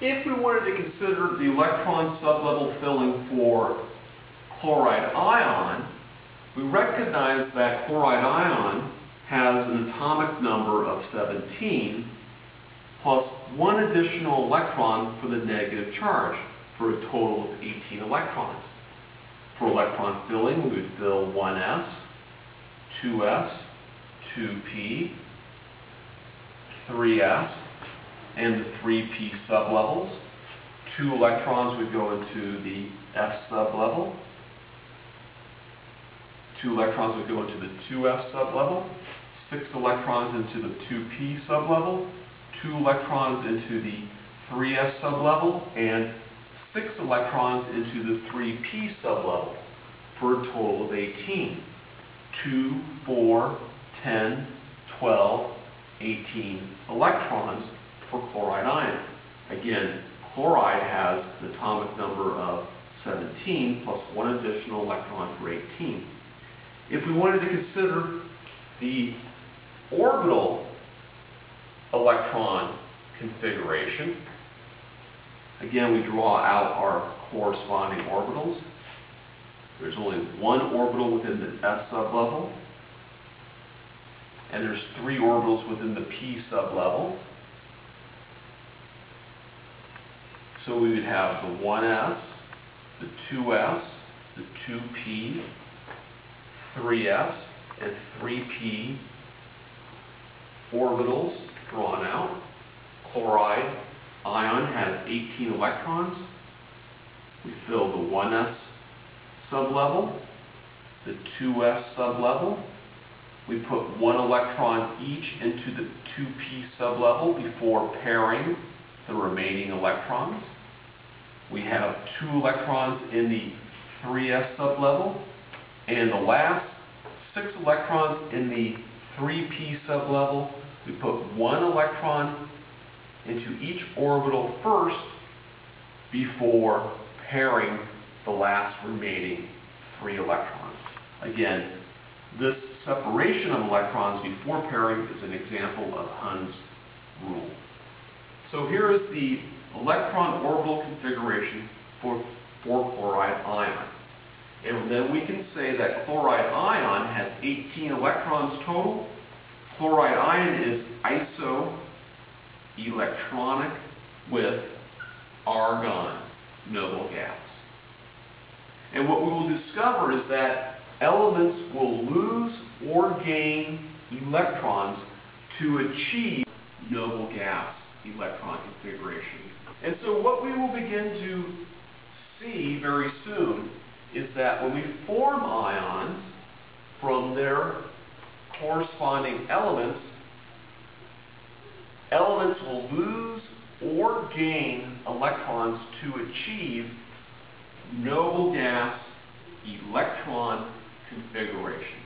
If we wanted to consider the electron sublevel filling for chloride ion, we recognize that chloride ion has an atomic number of 17 plus one additional electron for the negative charge for a total of 18 electrons. For electron filling, we would fill 1s, 2s, 2p, 3s, and the 3p sublevels. Two electrons would go into the f sublevel. Two electrons would go into the 2s sublevel. Six electrons into the 2p sublevel. Two electrons into the 3s sublevel. And six electrons into the 3p sublevel for a total of 18. 2, 4, 10, 12, 18 electrons for chloride ion. Again, chloride has an atomic number of 17 plus one additional electron for 18. If we wanted to consider the orbital electron configuration, again we draw out our corresponding orbitals. There's only one orbital within the s sublevel, and there's three orbitals within the p sublevel. So we would have the 1s, the 2s, the 2p, 3s, and 3p orbitals drawn out. Chloride ion has 18 electrons. We fill the 1s sublevel, the 2s sublevel. We put one electron each into the 2p sublevel before pairing the remaining electrons. We have two electrons in the 3s sublevel, and the last six electrons in the 3p sublevel, we put one electron into each orbital first before pairing the last remaining three electrons. Again, this separation of electrons before pairing is an example of Hund's rule. So here is the electron orbital configuration for, for chloride ion. And then we can say that chloride ion has 18 electrons total. Chloride ion is isoelectronic with argon noble gas. And what we will discover is that elements will lose or gain electrons to achieve noble gas electron configuration. And so what we will begin to see very soon is that when we form ions from their corresponding elements, elements will lose or gain electrons to achieve noble gas electron configuration.